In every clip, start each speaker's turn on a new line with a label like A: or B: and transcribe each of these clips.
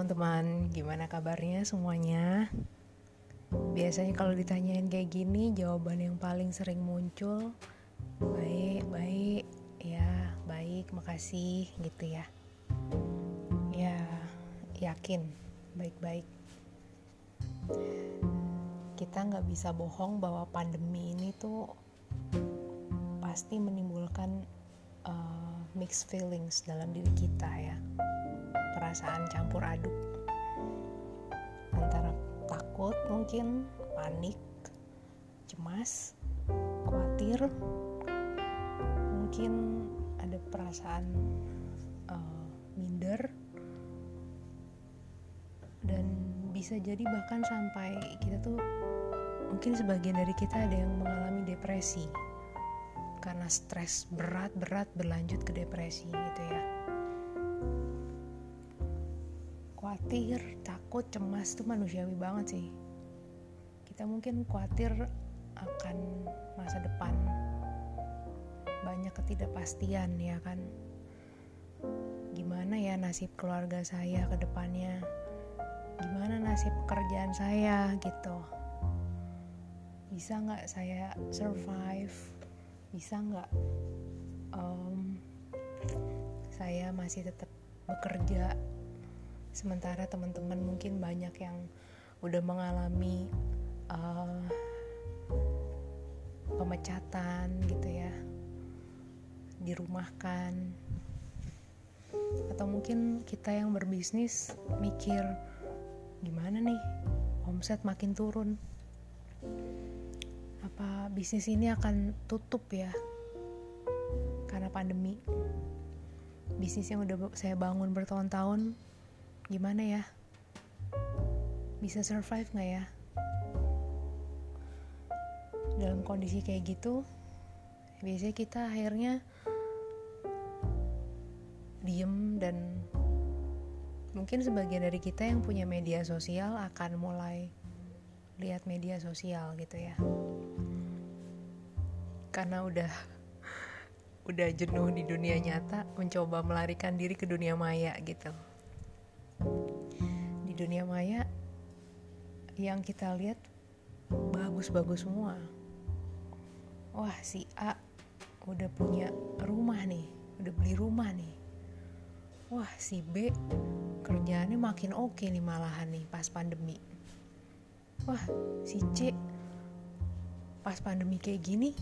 A: teman-teman, gimana kabarnya semuanya? Biasanya kalau ditanyain kayak gini, jawaban yang paling sering muncul baik, baik, ya, baik, makasih gitu ya. Ya, yakin, baik-baik. Kita nggak bisa bohong bahwa pandemi ini tuh pasti menimbulkan uh, mixed feelings dalam diri kita ya perasaan campur aduk. Antara takut mungkin panik cemas khawatir. Mungkin ada perasaan uh, minder. Dan bisa jadi bahkan sampai kita tuh mungkin sebagian dari kita ada yang mengalami depresi. Karena stres berat-berat berlanjut ke depresi gitu ya khawatir, takut, cemas itu manusiawi banget sih. Kita mungkin khawatir akan masa depan. Banyak ketidakpastian ya kan. Gimana ya nasib keluarga saya ke depannya? Gimana nasib pekerjaan saya gitu? Bisa nggak saya survive? Bisa nggak um, saya masih tetap bekerja sementara teman-teman mungkin banyak yang udah mengalami uh, pemecatan gitu ya dirumahkan. Atau mungkin kita yang berbisnis mikir gimana nih omset makin turun? Apa bisnis ini akan tutup ya karena pandemi? Bisnis yang udah saya bangun bertahun-tahun gimana ya? Bisa survive nggak ya? Dalam kondisi kayak gitu biasanya kita akhirnya diem dan mungkin sebagian dari kita yang punya media sosial akan mulai lihat media sosial gitu ya. Karena udah udah jenuh di dunia nyata mencoba melarikan diri ke dunia maya gitu dunia maya yang kita lihat bagus-bagus semua. Wah si A udah punya rumah nih udah beli rumah nih. Wah si B kerjaannya makin oke nih malahan nih pas pandemi. Wah si C pas pandemi kayak gini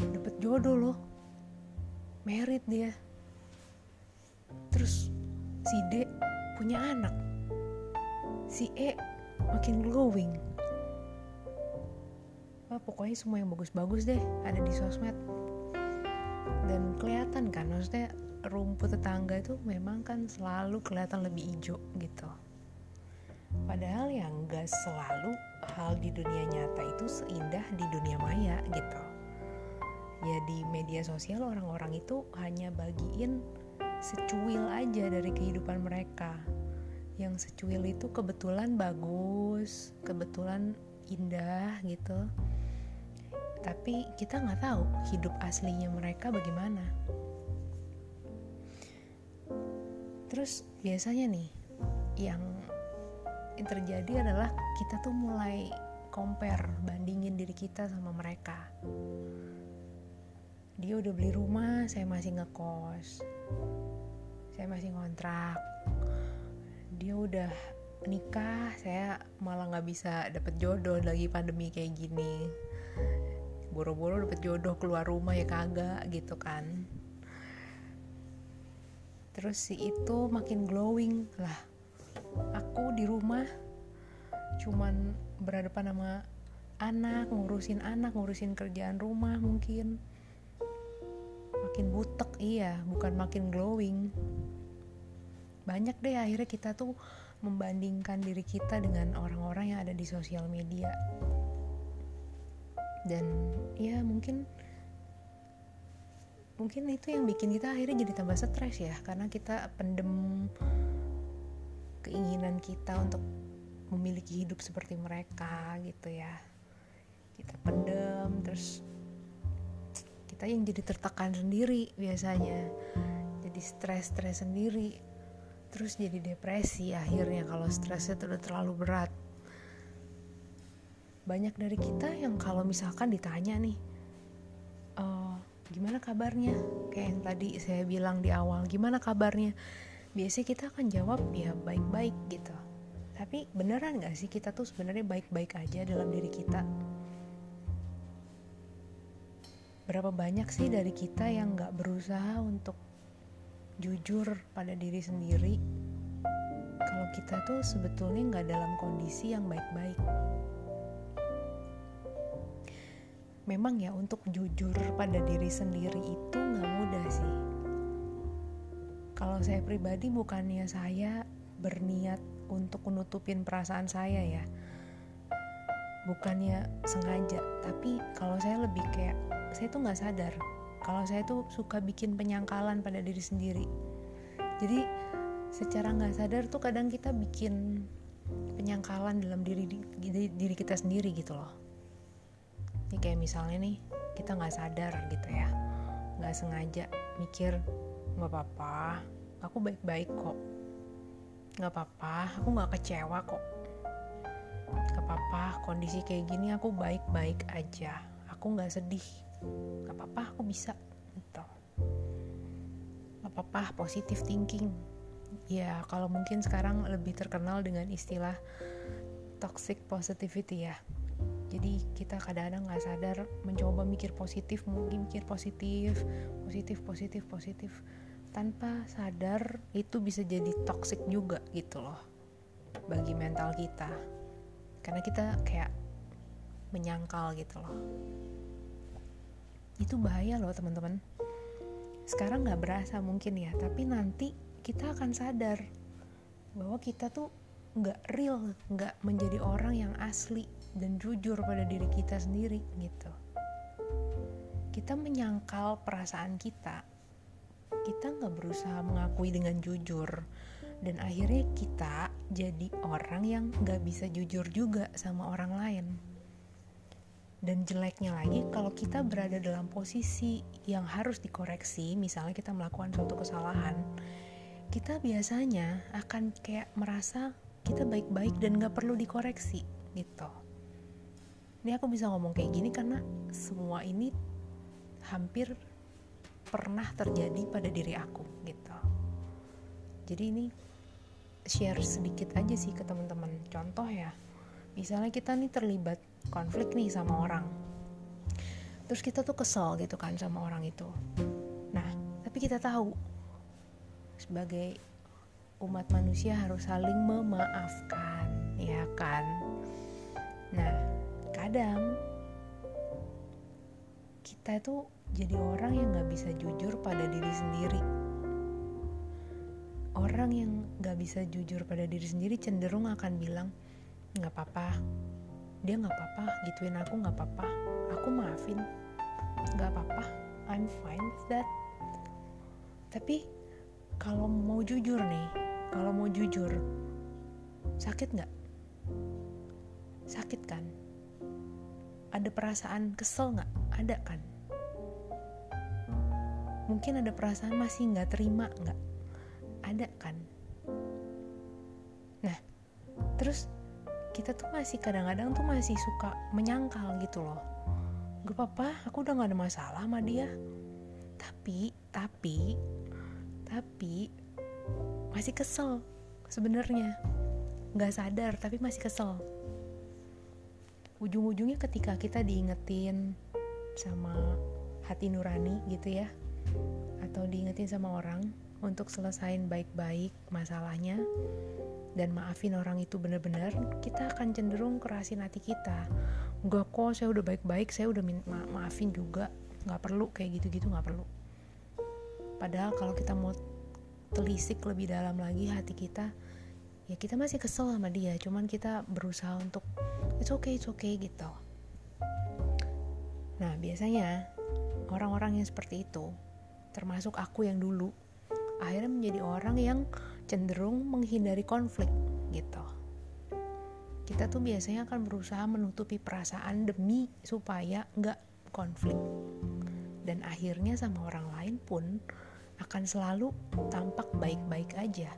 A: dapet jodoh loh. Merit dia. Terus si D punya anak. Si E makin glowing. Wah, pokoknya semua yang bagus-bagus deh ada di sosmed. Dan kelihatan kan, maksudnya rumput tetangga itu memang kan selalu kelihatan lebih hijau gitu. Padahal yang gak selalu hal di dunia nyata itu seindah di dunia maya gitu. Ya di media sosial orang-orang itu hanya bagiin secuil aja dari kehidupan mereka yang secuil itu kebetulan bagus kebetulan indah gitu. Tapi kita nggak tahu hidup aslinya mereka bagaimana. Terus biasanya nih yang, terjadi adalah kita tuh mulai compare bandingin diri kita sama mereka. Dia udah beli rumah saya masih ngekos. Saya masih ngontrak dia udah nikah saya malah nggak bisa dapet jodoh lagi pandemi kayak gini. Boro-boro dapet jodoh keluar rumah ya kagak gitu kan. Terus si itu makin glowing lah. Aku di rumah cuman berhadapan sama anak ngurusin anak ngurusin kerjaan rumah mungkin. Makin butek iya bukan makin glowing banyak deh akhirnya kita tuh membandingkan diri kita dengan orang-orang yang ada di sosial media. Dan ya mungkin mungkin itu yang bikin kita akhirnya jadi tambah stres ya. Karena kita pendem keinginan kita untuk memiliki hidup seperti mereka gitu ya. Kita pendem terus kita yang jadi tertekan sendiri biasanya. Jadi stres-stres sendiri terus jadi depresi akhirnya kalau stresnya udah terlalu berat. Banyak dari kita yang kalau misalkan ditanya nih uh, gimana kabarnya? Kayak yang tadi saya bilang di awal gimana kabarnya? Biasanya kita akan jawab ya baik-baik gitu. Tapi beneran gak sih kita tuh sebenarnya baik-baik aja dalam diri kita? Berapa banyak sih dari kita yang gak berusaha untuk jujur pada diri sendiri kalau kita tuh sebetulnya gak dalam kondisi yang baik-baik memang ya untuk jujur pada diri sendiri itu nggak mudah sih. Kalau saya pribadi bukannya saya berniat untuk menutupin perasaan saya ya. Bukannya sengaja, tapi kalau saya lebih kayak saya tuh nggak sadar kalau saya tuh suka bikin penyangkalan pada diri sendiri. Jadi secara nggak sadar tuh kadang kita bikin penyangkalan dalam diri diri, kita sendiri gitu loh. Ini kayak misalnya nih kita nggak sadar gitu ya. Nggak sengaja mikir nggak apa-apa aku baik-baik kok. Nggak apa-apa aku nggak kecewa kok. Nggak apa-apa kondisi kayak gini aku baik-baik aja. Aku nggak sedih nggak apa-apa aku bisa. Gitu. Nggak apa-apa positive thinking. Ya kalau mungkin sekarang lebih terkenal dengan istilah toxic positivity ya. Jadi kita kadang-kadang nggak sadar mencoba mikir positif mungkin mikir positif positif positif positif. Tanpa sadar itu bisa jadi toxic juga gitu loh bagi mental kita. Karena kita kayak menyangkal gitu loh itu bahaya loh teman-teman. Sekarang nggak berasa mungkin ya tapi nanti kita akan sadar bahwa kita tuh nggak real nggak menjadi orang yang asli dan jujur pada diri kita sendiri gitu. Kita menyangkal perasaan kita. Kita nggak berusaha mengakui dengan jujur. Dan akhirnya kita jadi orang yang nggak bisa jujur juga sama orang lain dan jeleknya lagi kalau kita berada dalam posisi yang harus dikoreksi misalnya kita melakukan suatu kesalahan kita biasanya akan kayak merasa kita baik-baik dan gak perlu dikoreksi gitu. Ini aku bisa ngomong kayak gini karena semua ini hampir pernah terjadi pada diri aku gitu. Jadi ini share sedikit aja sih ke teman-teman. Contoh ya misalnya kita nih terlibat konflik nih sama orang. Terus kita tuh kesel gitu kan sama orang itu. Nah tapi kita tahu sebagai umat manusia harus saling memaafkan ya kan? Nah kadang kita itu jadi orang yang gak bisa jujur pada diri sendiri. Orang yang gak bisa jujur pada diri sendiri cenderung akan bilang gak apa-apa dia gak apa-apa gituin aku gak apa-apa. Aku maafin. Gak apa-apa. I'm fine with that. Tapi kalau mau jujur nih kalau mau jujur sakit gak? sakit kan? Ada perasaan kesel nggak? Ada kan? Mungkin ada perasaan masih nggak terima nggak? Ada kan? Nah terus kita tuh masih kadang-kadang tuh masih suka menyangkal gitu loh. Gak apa-apa aku udah gak ada masalah sama dia. Tapi tapi tapi masih kesel sebenarnya. Nggak sadar tapi masih kesel. Ujung-ujungnya ketika kita diingetin sama hati nurani gitu ya atau diingetin sama orang untuk selesain baik-baik masalahnya dan maafin orang itu benar-benar kita akan cenderung kerasin hati kita. Enggak kok saya udah baik-baik saya udah ma maafin juga. Nggak perlu kayak gitu-gitu nggak perlu. Padahal kalau kita mau telisik lebih dalam lagi hati kita ya kita masih kesel sama dia. Cuman kita berusaha untuk it's okay it's okay gitu. Nah biasanya orang-orang yang seperti itu termasuk aku yang dulu akhirnya menjadi orang yang cenderung menghindari konflik gitu. Kita tuh biasanya akan berusaha menutupi perasaan demi supaya nggak konflik. Dan akhirnya sama orang lain pun akan selalu tampak baik-baik aja.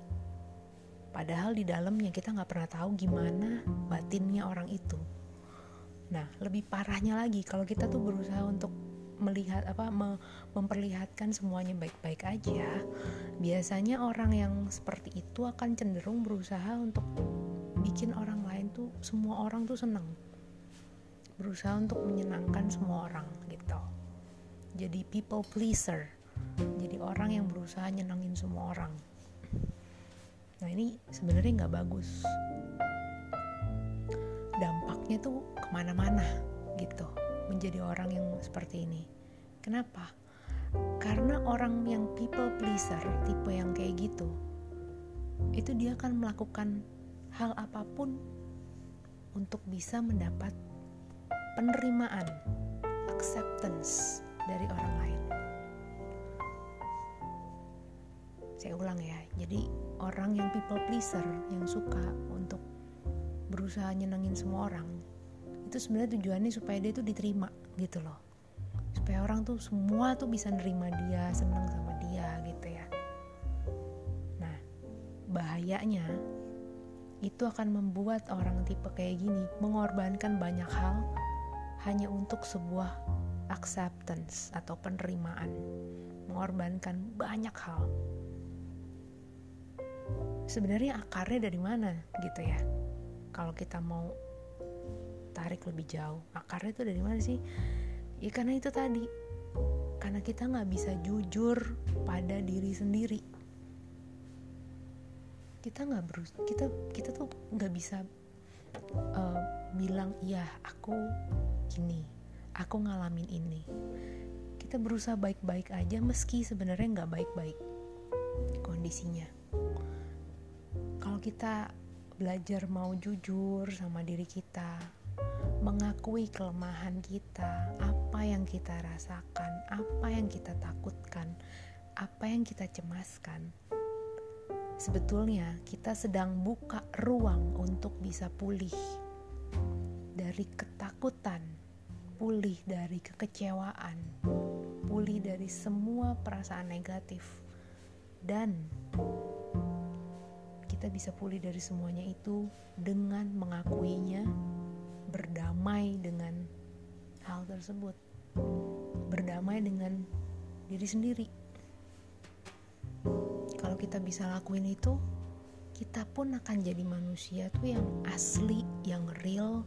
A: Padahal di dalamnya kita nggak pernah tahu gimana batinnya orang itu. Nah lebih parahnya lagi kalau kita tuh berusaha untuk melihat apa me, memperlihatkan semuanya baik-baik aja. Biasanya orang yang seperti itu akan cenderung berusaha untuk bikin orang lain tuh semua orang tuh senang berusaha untuk menyenangkan semua orang gitu. Jadi people pleaser. Jadi orang yang berusaha nyenangin semua orang. Nah ini sebenarnya nggak bagus. Dampaknya tuh ke mana-mana gitu menjadi orang yang seperti ini. Kenapa? Karena orang yang people pleaser, tipe yang kayak gitu, itu dia akan melakukan hal apa pun untuk bisa mendapat penerimaan, acceptance dari orang lain. Saya ulang ya, jadi orang yang people pleaser, yang suka untuk berusaha nyenengin semua orang, itu sebenarnya tujuannya supaya dia tuh diterima gitu loh. Supaya orang tuh semua tuh bisa nerima dia senang sama dia gitu ya. Nah bahayanya itu akan membuat orang tipe kayak gini mengorbankan banyak hal hanya untuk sebuah acceptance atau penerimaan. Mengorbankan banyak hal. Sebenarnya akarnya dari mana gitu ya? Kalau kita mau tarik lebih jauh. Akarnya itu dari mana sih? Ya karena itu tadi. Karena kita nggak bisa jujur pada diri sendiri. Kita nggak berus kita kita tuh nggak bisa uh, bilang iya aku gini aku ngalamin ini. Kita berusaha baik-baik aja meski sebenarnya nggak baik-baik kondisinya. Kalau kita belajar mau jujur sama diri kita mengakui kelemahan kita, apa yang kita rasakan, apa yang kita takutkan, apa yang kita cemaskan. Sebetulnya, kita sedang buka ruang untuk bisa pulih dari ketakutan, pulih dari kekecewaan, pulih dari semua perasaan negatif, dan kita bisa pulih dari semuanya itu dengan mengakuinya berdamai dengan hal tersebut. Berdamai dengan diri sendiri. Kalau kita bisa lakuin itu kita pun akan jadi manusia tuh yang asli yang real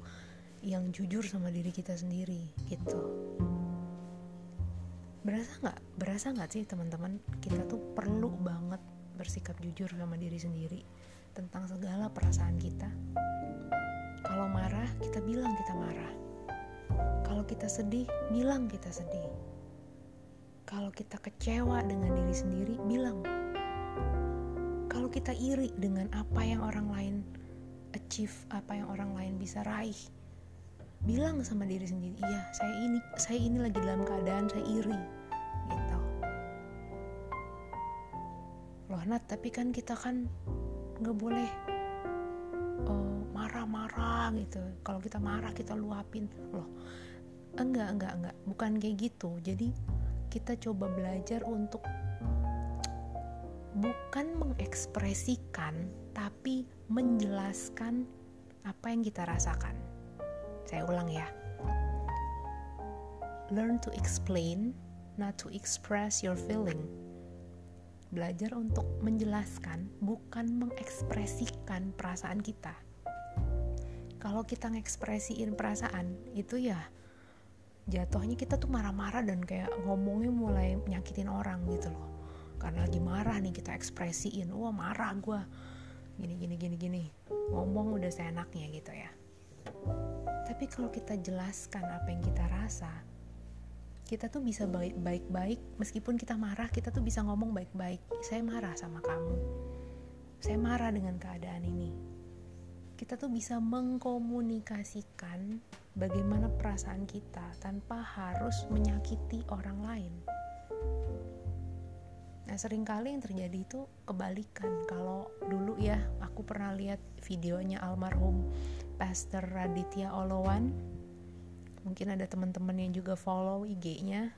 A: yang jujur sama diri kita sendiri gitu. Berasa nggak? Berasa nggak sih teman-teman kita tuh perlu banget bersikap jujur sama diri sendiri tentang segala perasaan kita kalau marah, kita bilang kita marah. Kalau kita sedih, bilang kita sedih. Kalau kita kecewa dengan diri sendiri, bilang. Kalau kita iri dengan apa yang orang lain achieve, apa yang orang lain bisa raih, bilang sama diri sendiri, iya, saya ini saya ini lagi dalam keadaan saya iri. Gitu. Loh, Nat, tapi kan kita kan nggak boleh marah-marah gitu. Kalau kita marah kita luapin. Loh enggak enggak enggak. Bukan kayak gitu. Jadi kita coba belajar untuk bukan mengekspresikan tapi menjelaskan apa yang kita rasakan. Saya ulang ya. Learn to explain not to express your feeling. Belajar untuk menjelaskan bukan mengekspresikan perasaan kita kalau kita ngekspresiin perasaan itu ya jatuhnya kita tuh marah-marah dan kayak ngomongnya mulai nyakitin orang gitu loh. Karena lagi marah nih kita ekspresiin wah marah gue gini gini gini gini. Ngomong udah seenaknya gitu ya. Tapi kalau kita jelaskan apa yang kita rasa kita tuh bisa baik-baik. Meskipun kita marah kita tuh bisa ngomong baik-baik. Saya marah sama kamu. Saya marah dengan keadaan ini kita tuh bisa mengkomunikasikan bagaimana perasaan kita tanpa harus menyakiti orang lain. Nah, sering kali yang terjadi itu kebalikan. Kalau dulu ya, aku pernah lihat videonya almarhum Pastor Raditya Olowan. Mungkin ada teman-teman yang juga follow IG-nya.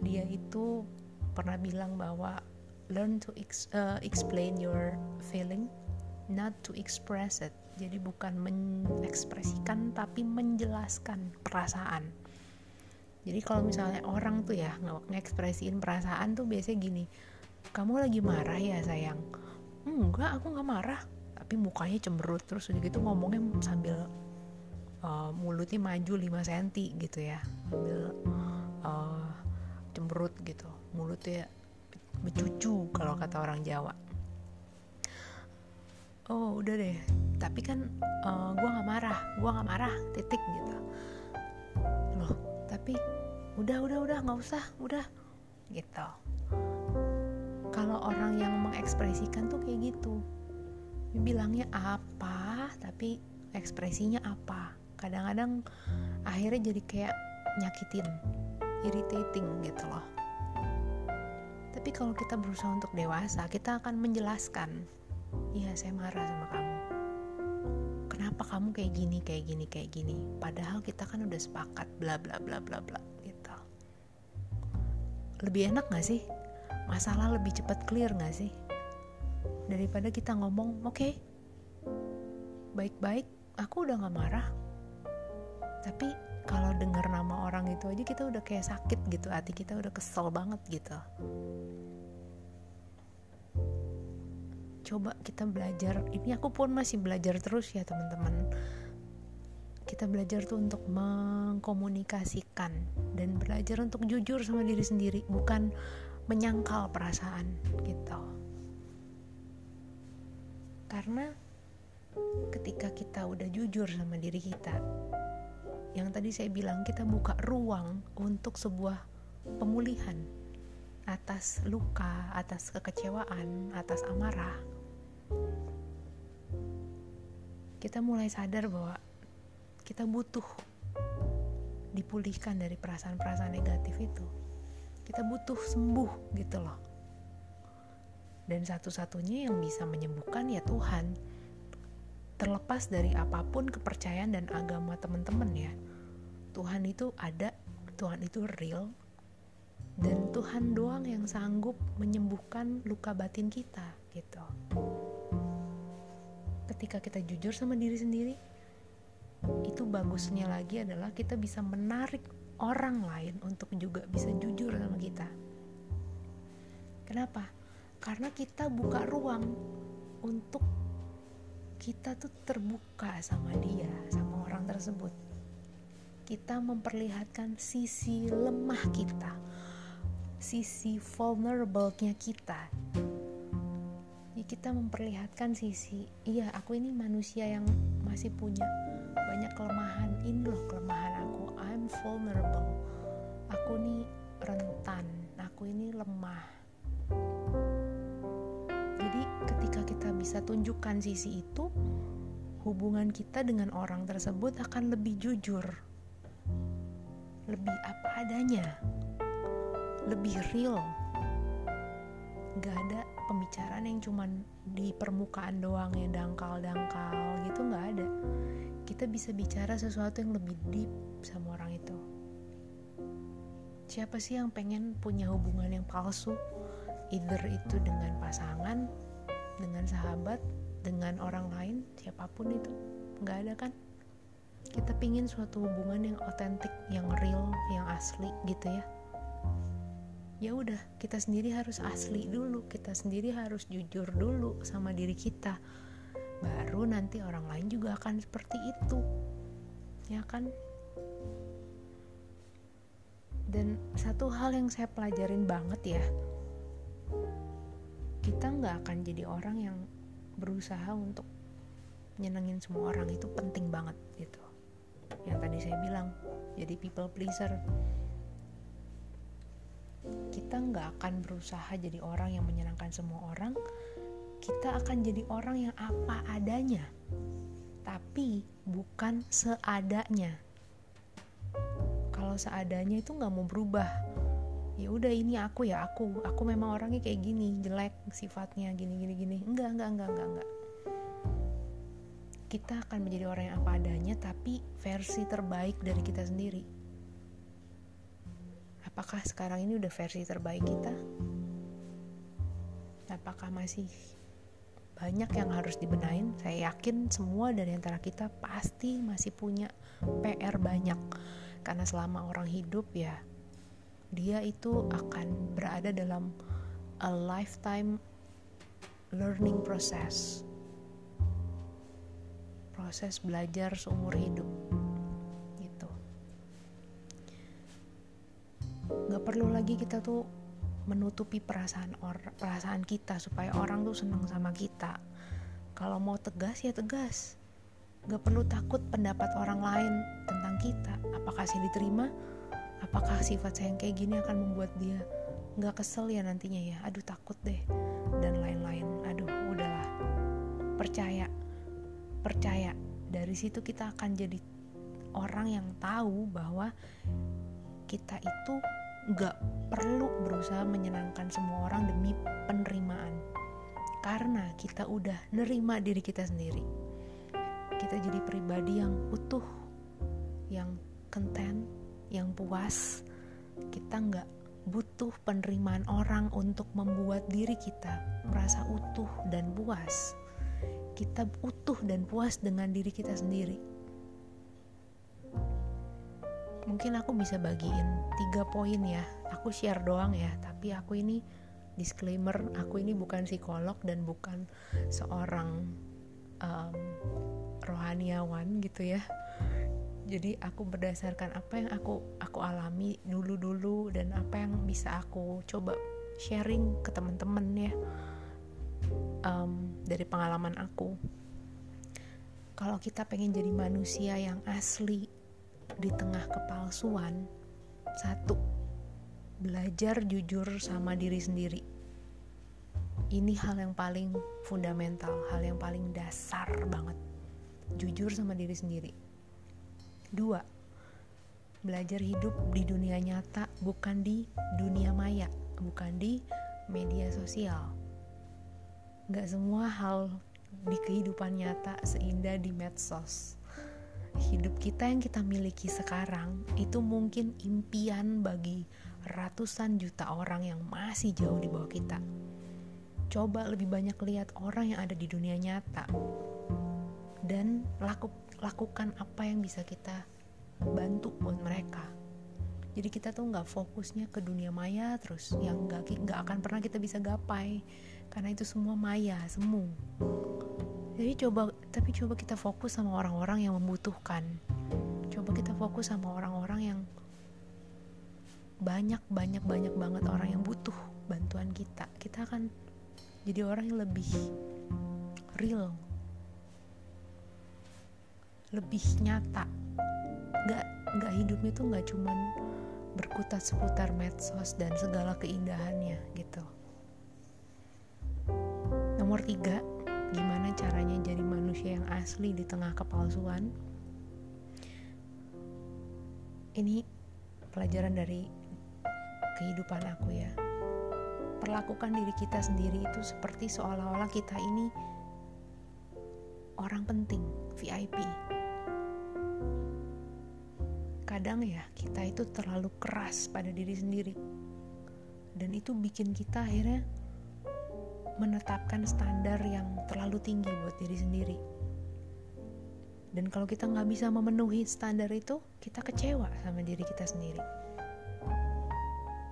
A: Dia itu pernah bilang bahwa learn to ex uh, explain your feeling not to express it. Jadi bukan mengekspresikan tapi menjelaskan perasaan. Jadi kalau misalnya orang tuh ya ngekspresiin perasaan tuh biasanya gini kamu lagi marah ya sayang? Enggak aku nggak marah. Tapi mukanya cemberut terus udah gitu ngomongnya sambil uh, mulutnya maju 5 cm gitu ya. Sambil uh, cemberut gitu. Mulutnya becucu kalau kata orang Jawa oh udah deh. Tapi kan uh, gue nggak marah. Gue nggak marah titik gitu. Loh tapi udah udah udah nggak usah udah gitu. Kalau orang yang mengekspresikan tuh kayak gitu. Bilangnya apa tapi ekspresinya apa. Kadang-kadang akhirnya jadi kayak nyakitin irritating gitu loh. Tapi kalau kita berusaha untuk dewasa kita akan menjelaskan iya saya marah sama kamu. Kenapa kamu kayak gini kayak gini kayak gini? Padahal kita kan udah sepakat bla bla bla bla bla gitu. Lebih enak gak sih? Masalah lebih cepat clear gak sih? Daripada kita ngomong oke okay, baik-baik aku udah gak marah. Tapi kalau dengar nama orang itu aja kita udah kayak sakit gitu hati kita udah kesel banget gitu coba kita belajar. Ini aku pun masih belajar terus ya teman-teman. Kita belajar tuh untuk mengkomunikasikan dan belajar untuk jujur sama diri sendiri bukan menyangkal perasaan gitu. Karena ketika kita udah jujur sama diri kita yang tadi saya bilang kita buka ruang untuk sebuah pemulihan atas luka, atas kekecewaan, atas amarah. Kita mulai sadar bahwa kita butuh dipulihkan dari perasaan-perasaan negatif itu. Kita butuh sembuh gitu loh. Dan satu-satunya yang bisa menyembuhkan ya Tuhan. Terlepas dari apa pun kepercayaan dan agama teman-teman ya. Tuhan itu ada, Tuhan itu real, dan Tuhan doang yang sanggup menyembuhkan luka batin kita gitu. Ketika kita jujur sama diri sendiri, itu bagusnya lagi adalah kita bisa menarik orang lain untuk juga bisa jujur sama kita. Kenapa? karena kita buka ruang untuk kita tuh terbuka sama dia, sama orang tersebut. Kita memperlihatkan sisi lemah kita, sisi vulnerable-nya kita. Ya, kita memperlihatkan sisi, iya aku ini manusia yang masih punya banyak kelemahan. Ini loh kelemahan aku, I'm vulnerable. Aku nih rentan, aku ini lemah ketika kita bisa tunjukkan sisi itu, hubungan kita dengan orang tersebut akan lebih jujur, lebih apa adanya, lebih real. Gak ada pembicaraan yang cuman di permukaan doang yang dangkal-dangkal gitu gak ada. Kita bisa bicara sesuatu yang lebih deep sama orang itu. Siapa sih yang pengen punya hubungan yang palsu? Either itu dengan pasangan dengan sahabat dengan orang lain siapa pun itu nggak ada kan kita pingin suatu hubungan yang otentik yang real yang asli gitu ya ya udah kita sendiri harus asli dulu kita sendiri harus jujur dulu sama diri kita. Baru nanti orang lain juga akan seperti itu. Ya kan? Dan satu hal yang saya pelajarin banget ya kita nggak akan jadi orang yang berusaha untuk nyenengin semua orang. Itu penting banget gitu. Yang tadi saya bilang jadi people pleaser kita nggak akan berusaha jadi orang yang menyenangkan semua orang kita akan jadi orang yang apa adanya tapi bukan seadanya. Kalau seadanya itu nggak mau berubah. Ya udah ini aku ya aku aku memang orangnya kayak gini jelek sifatnya gini gini gini. Enggak enggak enggak enggak enggak kita akan menjadi orang yang apa adanya tapi versi terbaik dari kita sendiri apakah sekarang ini udah versi terbaik kita? Apakah masih banyak yang harus dibenain saya yakin semua dari antara kita pasti masih punya PR banyak. Karena selama orang hidup ya dia itu akan berada dalam a lifetime learning process. Proses belajar seumur hidup nggak perlu lagi kita tuh menutupi perasaan or perasaan kita supaya orang tuh senang sama kita. Kalau mau tegas ya tegas. Gak perlu takut pendapat orang lain tentang kita. Apakah sih diterima? Apakah sifat saya yang kayak gini akan membuat dia gak kesel ya nantinya ya? Aduh takut deh. Dan lain-lain. Aduh udahlah. Percaya. Percaya. Dari situ kita akan jadi orang yang tahu bahwa kita itu gak perlu berusaha menyenangkan semua orang demi penerimaan. Karena kita udah nerima diri kita sendiri. Kita jadi pribadi yang utuh yang content yang puas. Kita nggak butuh penerimaan orang untuk membuat diri kita merasa utuh dan puas. Kita utuh dan puas dengan diri kita sendiri mungkin aku bisa bagiin tiga poin ya. Aku share doang ya tapi aku ini disclaimer aku ini bukan psikolog dan bukan seorang um, rohaniawan gitu ya. Jadi aku berdasarkan apa yang aku aku alami dulu dulu dan apa yang bisa aku coba sharing ke teman-teman ya um, dari pengalaman aku. Kalau kita pengen jadi manusia yang asli di tengah kepalsuan satu belajar jujur sama diri sendiri. Ini hal yang paling fundamental, hal yang paling dasar banget. Jujur sama diri sendiri. Dua, belajar hidup di dunia nyata, bukan di dunia maya, bukan di media sosial. Gak semua hal di kehidupan nyata seindah di medsos. Hidup kita yang kita miliki sekarang itu mungkin impian bagi ratusan juta orang yang masih jauh di bawah kita. Coba lebih banyak lihat orang yang ada di dunia nyata dan laku, lakukan apa yang bisa kita bantu buat mereka. Jadi kita tuh nggak fokusnya ke dunia maya terus yang nggak nggak akan pernah kita bisa gapai karena itu semua maya semu. Jadi coba tapi coba kita fokus sama orang-orang yang membutuhkan. Coba kita fokus sama orang-orang yang banyak banyak banyak banget orang yang butuh bantuan kita. Kita akan jadi orang yang lebih real. Lebih nyata. Nggak nggak hidupnya tuh nggak cuman berkutat seputar medsos dan segala keindahannya gitu. Nomor tiga gimana caranya jadi manusia yang asli di tengah kepalsuan? Ini pelajaran dari kehidupan aku ya. Perlakukan diri kita sendiri itu seperti seolah-olah kita ini orang penting VIP kadang ya kita itu terlalu keras pada diri sendiri. Dan itu bikin kita akhirnya menetapkan standar yang terlalu tinggi buat diri sendiri dan kalau kita nggak bisa memenuhi standar itu kita kecewa sama diri kita sendiri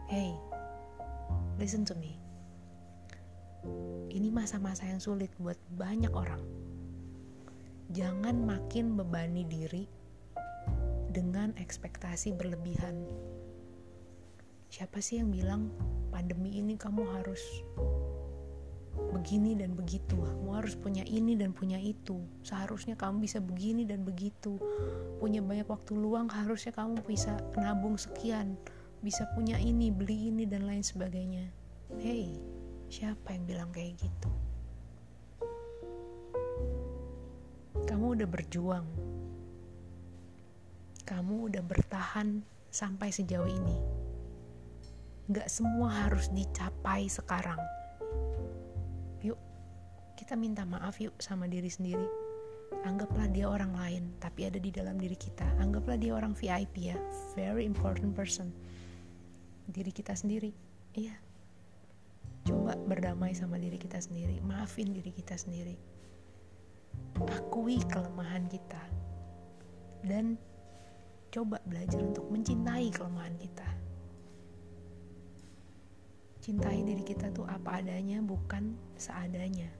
A: Hey, listen to me. Ini masa-masa yang sulit buat banyak orang. Jangan makin bebani diri dengan ekspektasi berlebihan. Siapa sih yang bilang pandemi ini kamu harus begini dan begitu. Kamu harus punya ini dan punya itu. Seharusnya kamu bisa begini dan begitu. Punya banyak waktu luang, harusnya kamu bisa nabung sekian bisa punya ini, beli ini dan lain sebagainya. Hey, siapa yang bilang kayak gitu? Kamu udah berjuang. Kamu udah bertahan sampai sejauh ini. Gak semua harus dicapai sekarang. Kita minta maaf yuk sama diri sendiri. Anggaplah dia orang lain, tapi ada di dalam diri kita. Anggaplah dia orang VIP ya, very important person. Diri kita sendiri. Iya. Coba berdamai sama diri kita sendiri. Maafin diri kita sendiri. Akui kelemahan kita. Dan coba belajar untuk mencintai kelemahan kita. Cintai diri kita tuh apa adanya bukan seadanya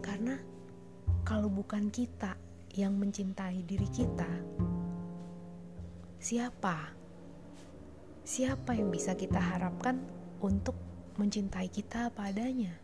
A: karena kalau bukan kita yang mencintai diri kita siapa? Siapa yang bisa kita harapkan untuk mencintai kita apa adanya